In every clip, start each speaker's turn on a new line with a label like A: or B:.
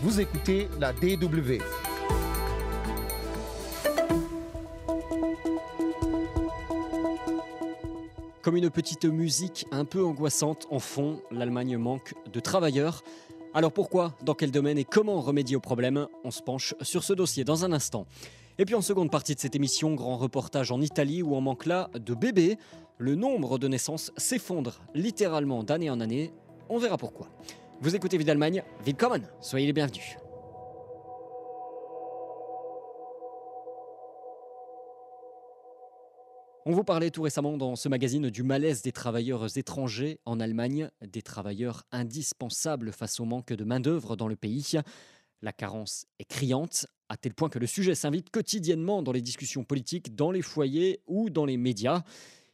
A: Vous écoutez la DW.
B: Comme une petite musique un peu angoissante en fond, l'Allemagne manque de travailleurs. Alors pourquoi, dans quel domaine et comment remédier au problème? On se penche sur ce dossier dans un instant. Et puis en seconde partie de cette émission, grand reportage en Italie où on manque là de bébés. Le nombre de naissances s'effondre littéralement d'année en année. On verra pourquoi. Vous écoutez Vie d'Allemagne, Willkommen, soyez les bienvenus. On vous parlait tout récemment dans ce magazine du malaise des travailleurs étrangers en Allemagne, des travailleurs indispensables face au manque de main-d'œuvre dans le pays. La carence est criante, à tel point que le sujet s'invite quotidiennement dans les discussions politiques, dans les foyers ou dans les médias.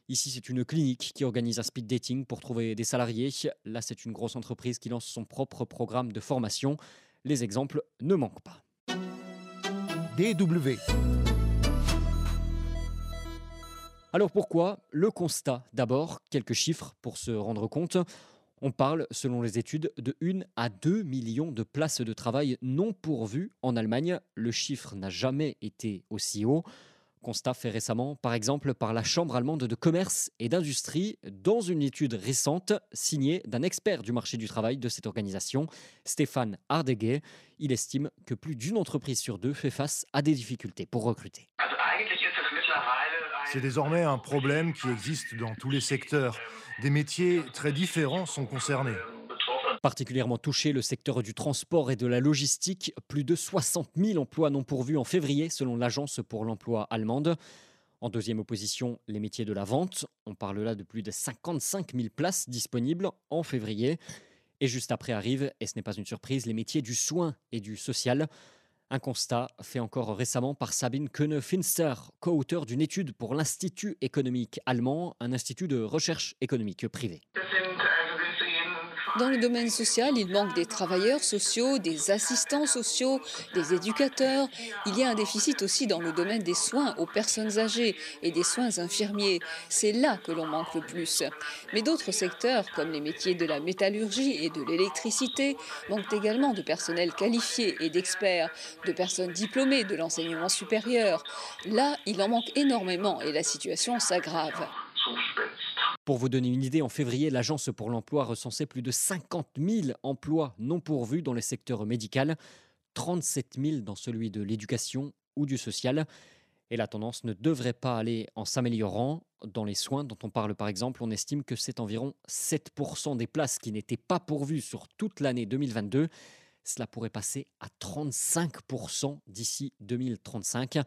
B: Ici, c'est une clinique qui organise un speed dating pour trouver des salariés. Là, c'est une grosse entreprise qui lance son propre programme de formation. Les exemples ne manquent pas.
A: DW.
B: Alors pourquoi Le constat? D'abord, quelques chiffres pour se rendre compte. On parle, selon les études, de 1 à 2 millions de places de travail non pourvues en Allemagne. Le chiffre n'a jamais été aussi haut. Constat fait récemment, par exemple, par la Chambre allemande de commerce et d'industrie, dans une étude récente signée d'un expert du marché du travail de cette organisation, Stéphane Hardegger. Il estime que plus d'une entreprise sur deux fait face à des difficultés pour recruter.
C: C'est désormais un problème qui existe dans tous les secteurs. Des métiers très différents sont concernés.
B: Particulièrement touché le secteur du transport et de la logistique. Plus de 60 000 emplois non pourvus en février, selon l'Agence pour l'emploi allemande. En deuxième opposition, les métiers de la vente. On parle là de plus de 55 000 places disponibles en février. Et juste après arrivent, et ce n'est pas une surprise, les métiers du soin et du social. Un constat fait encore récemment par Sabine Köhne-Finster, co-auteur d'une étude pour l'Institut économique allemand, un institut de recherche économique privé.
D: Dans le domaine social, il manque des travailleurs sociaux, des assistants sociaux, des éducateurs. Il y a un déficit aussi dans le domaine des soins aux personnes âgées et des soins infirmiers. C'est là que l'on manque le plus. Mais d'autres secteurs, comme les métiers de la métallurgie et de l'électricité, manquent également de personnel qualifié et d'experts, de personnes diplômées de l'enseignement supérieur. Là, il en manque énormément et la situation s'aggrave.
B: Pour vous donner une idée, en février, l'Agence pour l'emploi recensait plus de 50 000 emplois non pourvus dans les secteurs médical, 37 000 dans celui de l'éducation ou du social. Et la tendance ne devrait pas aller en s'améliorant. Dans les soins dont on parle par exemple, on estime que c'est environ 7% des places qui n'étaient pas pourvues sur toute l'année 2022. Cela pourrait passer à 35% d'ici 2035.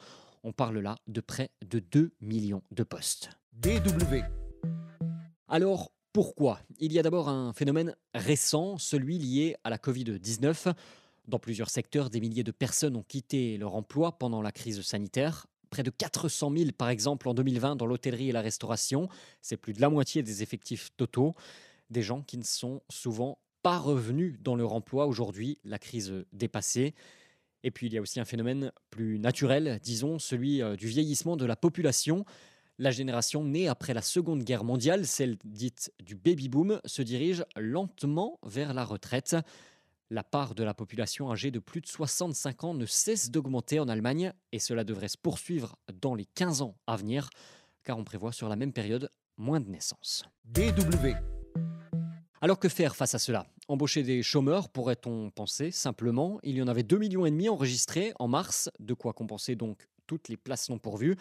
B: On parle là de près de 2 millions de postes.
A: DW.
B: Alors, pourquoi? Il y a d'abord un phénomène récent, celui lié à la Covid-19. Dans plusieurs secteurs, des milliers de personnes ont quitté leur emploi pendant la crise sanitaire. Près de 400 000, par exemple, en 2020 dans l'hôtellerie et la restauration. C'est plus de la moitié des effectifs totaux. Des gens qui ne sont souvent pas revenus dans leur emploi aujourd'hui, la crise dépassée. Et puis il y a aussi un phénomène plus naturel, disons, celui euh, du vieillissement de la population. La génération née après la Seconde Guerre mondiale, celle dite du baby-boom, se dirige lentement vers la retraite. La part de la population âgée de plus de 65 ans ne cesse d'augmenter en Allemagne et cela devrait se poursuivre dans les 15 ans à venir, car on prévoit sur la même période moins de naissances.
A: DW.
B: Alors que faire face à cela? Embaucher des chômeurs, pourrait-on penser simplement? Il y en avait 2,5 millions et demi enregistrés en mars, de quoi compenser donc toutes les places non pourvues.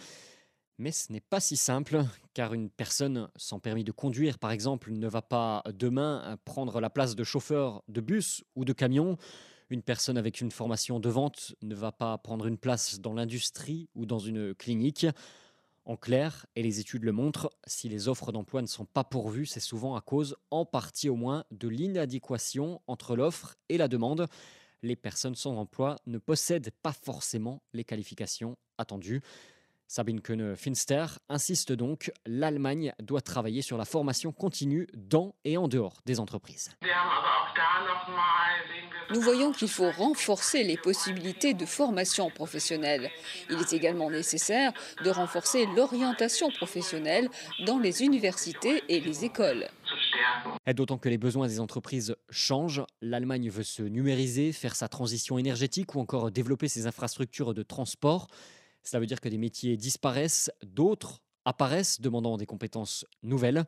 B: Mais ce n'est pas si simple, car une personne sans permis de conduire, par exemple, ne va pas demain prendre la place de chauffeur de bus ou de camion. Une personne avec une formation de vente ne va pas prendre une place dans l'industrie ou dans une clinique. En clair, et les études le montrent, si les offres d'emploi ne sont pas pourvues, c'est souvent à cause, en partie au moins, de l'inadéquation entre l'offre et la demande. Les personnes sans emploi ne possèdent pas forcément les qualifications attendues. Sabine Köhne-Finster insiste donc, l'Allemagne doit travailler sur la formation continue dans et en dehors des entreprises.
D: Nous voyons qu'il faut renforcer les possibilités de formation professionnelle. Il est également nécessaire de renforcer l'orientation professionnelle dans les universités et les écoles.
B: D'autant que les besoins des entreprises changent. L'Allemagne veut se numériser, faire sa transition énergétique ou encore développer ses infrastructures de transport. Cela veut dire que des métiers disparaissent, d'autres apparaissent demandant des compétences nouvelles.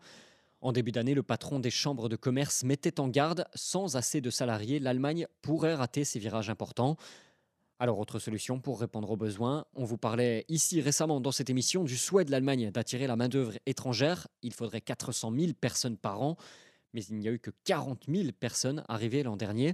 B: En début d'année, le patron des chambres de commerce mettait en garde, sans assez de salariés, l'Allemagne pourrait rater ces virages importants. Alors, autre solution pour répondre aux besoins, on vous parlait ici récemment dans cette émission du souhait de l'Allemagne d'attirer la main-d'œuvre étrangère. Il faudrait 400 000 personnes par an, mais il n'y a eu que 40 000 personnes arrivées l'an dernier.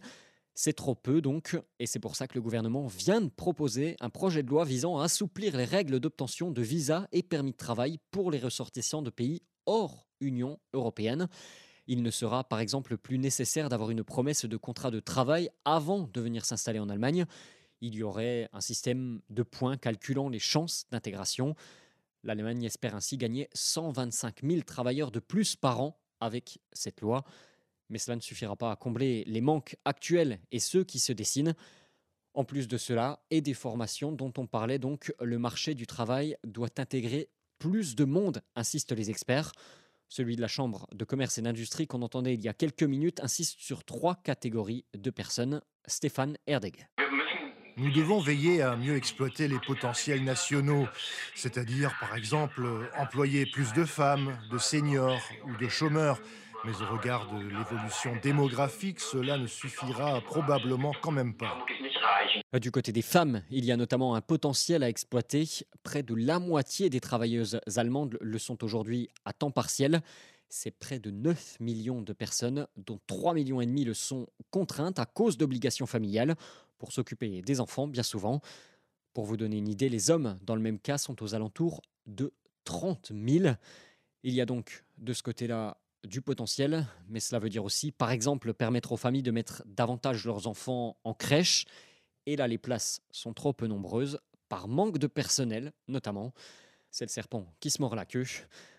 B: C'est trop peu donc, et c'est pour ça que le gouvernement vient de proposer un projet de loi visant à assouplir les règles d'obtention de visas et permis de travail pour les ressortissants de pays hors Union européenne. Il ne sera par exemple plus nécessaire d'avoir une promesse de contrat de travail avant de venir s'installer en Allemagne. Il y aurait un système de points calculant les chances d'intégration. L'Allemagne espère ainsi gagner 125 000 travailleurs de plus par an avec cette loi. Mais cela ne suffira pas à combler les manques actuels et ceux qui se dessinent. En plus de cela, et des formations dont on parlait donc, le marché du travail doit intégrer plus de monde, insistent les experts. Celui de la Chambre de commerce et d'industrie qu'on entendait il y a quelques minutes insiste sur trois catégories de personnes. Stéphane Erdeg.
C: Nous devons veiller à mieux exploiter les potentiels nationaux, c'est-à-dire par exemple employer plus de femmes, de seniors ou de chômeurs. Mais au regard de l'évolution démographique, cela ne suffira probablement quand même pas.
B: Du côté des femmes, il y a notamment un potentiel à exploiter. Près de la moitié des travailleuses allemandes le sont aujourd'hui à temps partiel. C'est près de 9 millions de personnes, dont 3 millions et demi le sont contraintes à cause d'obligations familiales pour s'occuper des enfants, bien souvent. Pour vous donner une idée, les hommes, dans le même cas, sont aux alentours de 30 000. Il y a donc de ce côté-là du potentiel, mais cela veut dire aussi, par exemple, permettre aux familles de mettre davantage leurs enfants en crèche. Et là, les places sont trop peu nombreuses, par manque de personnel notamment. C'est le serpent qui se mord la queue.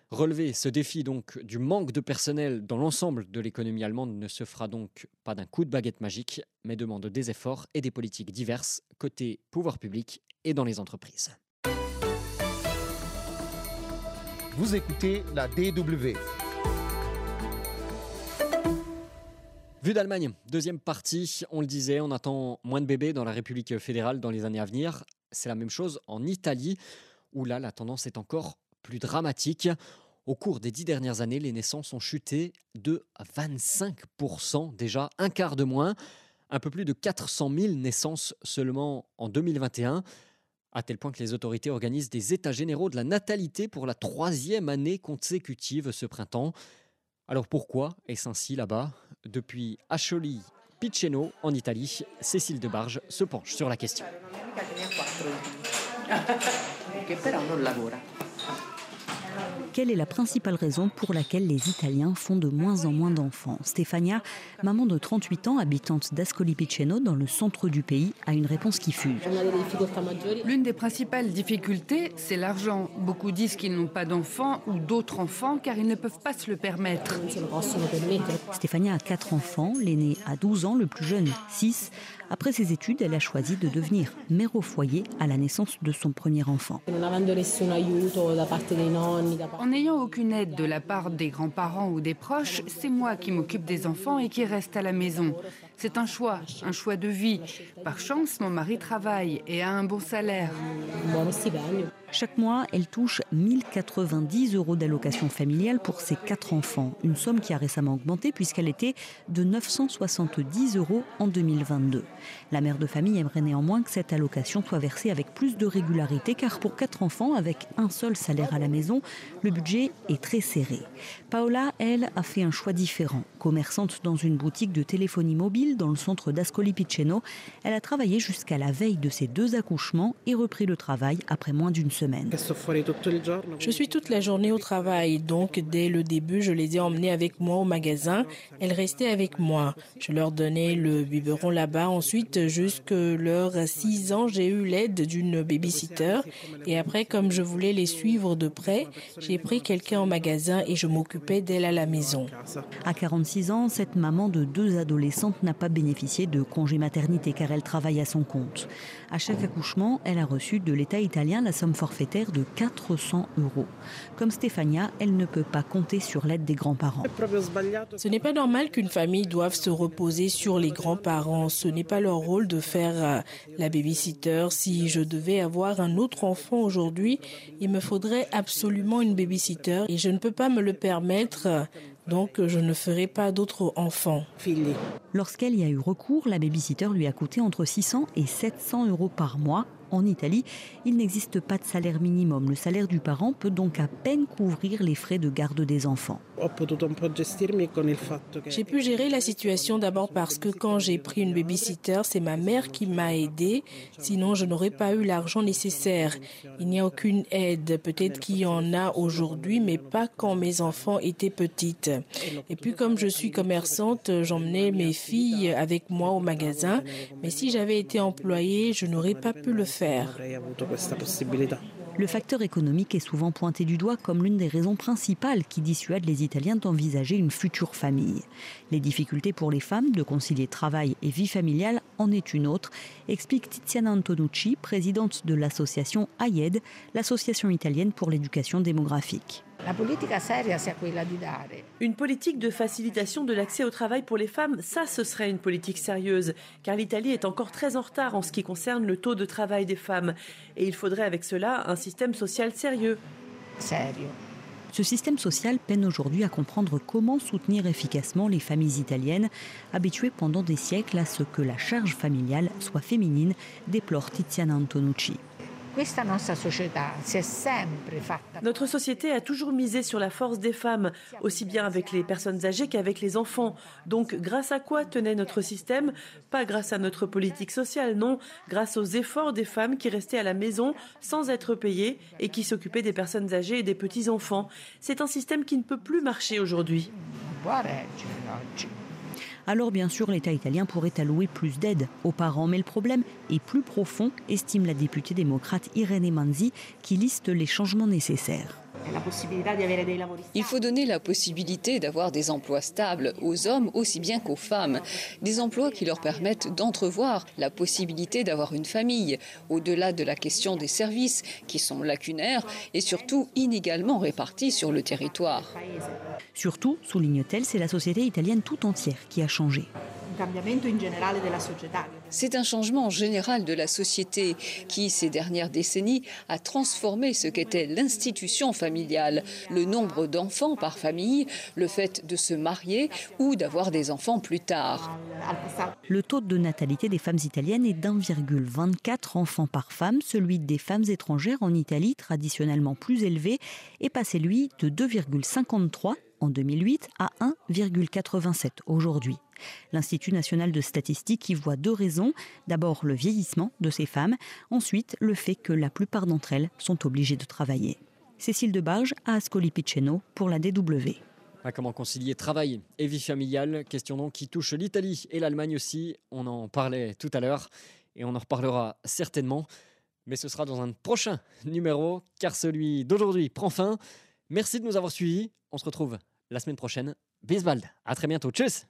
B: Relever ce défi donc du manque de personnel dans l'ensemble de l'économie allemande ne se fera donc pas d'un coup de baguette magique, mais demande des efforts et des politiques diverses côté pouvoir public et dans les entreprises.
A: Vous écoutez la DW.
B: Vue d'Allemagne, deuxième partie, on le disait, on attend moins de bébés dans la République fédérale dans les années à venir. C'est la même chose en Italie, où là la tendance est encore plus dramatique. Au cours des dix dernières années, les naissances ont chuté de 25%, déjà un quart de moins, un peu plus de 400 000 naissances seulement en 2021, à tel point que les autorités organisent des états généraux de la natalité pour la troisième année consécutive ce printemps. Alors pourquoi est-ce ainsi là-bas? Depuis Ascioli Piceno en Italie, Cécile Debarge se penche sur la question.
E: Quelle est la principale raison pour laquelle les Italiens font de moins en moins d'enfants Stefania, maman de 38 ans, habitante d'Ascoli Piceno, dans le centre du pays, a une réponse qui fuse.
F: L'une des principales difficultés, c'est l'argent. Beaucoup disent qu'ils n'ont pas d'enfants ou d'autres enfants car ils ne peuvent pas se le permettre.
E: Stefania a quatre enfants, l'aîné a 12 ans, le plus jeune 6. Après ses études, elle a choisi de devenir mère au foyer à la naissance de son premier enfant.
F: En n'ayant aucune aide de la part des grands-parents ou des proches, c'est moi qui m'occupe des enfants et qui reste à la maison. C'est un choix, un choix de vie. Par chance, mon mari travaille et a un bon salaire.
E: Chaque mois, elle touche 1090 euros d'allocation familiale pour ses quatre enfants, une somme qui a récemment augmenté puisqu'elle était de 970 euros en 2022. La mère de famille aimerait néanmoins que cette allocation soit versée avec plus de régularité car pour quatre enfants, avec un seul salaire à la maison, le budget est très serré. Paola, elle, a fait un choix différent. Commerçante dans une boutique de téléphonie mobile dans le centre d'Ascoli Piceno, elle a travaillé jusqu'à la veille de ses deux accouchements et repris le travail après moins d'une semaine.
G: Je suis toute la journée au travail, donc dès le début, je les ai emmenés avec moi au magasin. Elles restaient avec moi. Je leur donnais le biberon là-bas. Ensuite, jusque leurs 6 ans, j'ai eu l'aide d'une babysitter. Et après, comme je voulais les suivre de près, j'ai pris quelqu'un au magasin et je m'occupais d'elle à la maison.
E: À 46 ans, cette maman de deux adolescentes n'a pas bénéficié de congé maternité car elle travaille à son compte. À chaque accouchement, elle a reçu de l'État italien la somme forfaitaire forfaitaire de 400 euros. Comme Stéphania, elle ne peut pas compter sur l'aide des grands-parents.
G: Ce n'est pas normal qu'une famille doive se reposer sur les grands-parents. Ce n'est pas leur rôle de faire euh, la babysitter. Si je devais avoir un autre enfant aujourd'hui, il me faudrait absolument une babysitter et je ne peux pas me le permettre. Donc, je ne ferai pas d'autres enfants.
E: Lorsqu'elle y a eu recours, la babysitter lui a coûté entre 600 et 700 euros par mois en Italie, il n'existe pas de salaire minimum. Le salaire du parent peut donc à peine couvrir les frais de garde des enfants.
G: J'ai pu gérer la situation d'abord parce que quand j'ai pris une babysitter, c'est ma mère qui m'a aidée. Sinon, je n'aurais pas eu l'argent nécessaire. Il n'y a aucune aide. Peut-être qu'il y en a aujourd'hui, mais pas quand mes enfants étaient petites. Et puis, comme je suis commerçante, j'emmenais mes filles avec moi au magasin. Mais si j'avais été employée, je n'aurais pas pu le faire.
E: Le facteur économique est souvent pointé du doigt comme l'une des raisons principales qui dissuadent les Italiens d'envisager une future famille. Les difficultés pour les femmes de concilier travail et vie familiale en est une autre, explique Tiziana Antonucci, présidente de l'association AIED, l'association italienne pour l'éducation démographique.
H: Une politique de facilitation de l'accès au travail pour les femmes, ça ce serait une politique sérieuse, car l'Italie est encore très en retard en ce qui concerne le taux de travail des femmes. Et il faudrait avec cela un système social sérieux.
E: Ce système social peine aujourd'hui à comprendre comment soutenir efficacement les familles italiennes, habituées pendant des siècles à ce que la charge familiale soit féminine, déplore Tiziana Antonucci.
H: Notre société a toujours misé sur la force des femmes, aussi bien avec les personnes âgées qu'avec les enfants. Donc, grâce à quoi tenait notre système? Pas grâce à notre politique sociale, non, grâce aux efforts des femmes qui restaient à la maison sans être payées et qui s'occupaient des personnes âgées et des petits-enfants. C'est un système qui ne peut plus marcher aujourd'hui.
E: Alors bien sûr, l'État italien pourrait allouer plus d'aide aux parents, mais le problème est plus profond, estime la députée démocrate Irene Manzi, qui liste les changements nécessaires.
D: Il faut donner la possibilité d'avoir des emplois stables aux hommes aussi bien qu'aux femmes, des emplois qui leur permettent d'entrevoir la possibilité d'avoir une famille, au-delà de la question des services qui sont lacunaires et surtout inégalement répartis sur le territoire.
E: Surtout, souligne-t-elle, c'est la société italienne tout entière qui a changé.
D: C'est un changement général de la société qui, ces dernières décennies, a transformé ce qu'était l'institution familiale, le nombre d'enfants par famille, le fait de se marier ou d'avoir des enfants plus tard.
E: Le taux de natalité des femmes italiennes est d'1,24 enfants par femme. Celui des femmes étrangères en Italie, traditionnellement plus élevé, est passé, lui, de 2,53 en 2008 à 1,87 aujourd'hui. L'Institut national de statistique y voit deux raisons. D'abord le vieillissement de ces femmes, ensuite le fait que la plupart d'entre elles sont obligées de travailler. Cécile Debarge à Ascoli Piceno pour la DW.
B: Comment concilier travail et vie familiale? Question donc qui touche l'Italie et l'Allemagne aussi. On en parlait tout à l'heure et on en reparlera certainement. Mais ce sera dans un prochain numéro car celui d'aujourd'hui prend fin. Merci de nous avoir suivis. On se retrouve la semaine prochaine. Bisbald. À très bientôt. Tchuss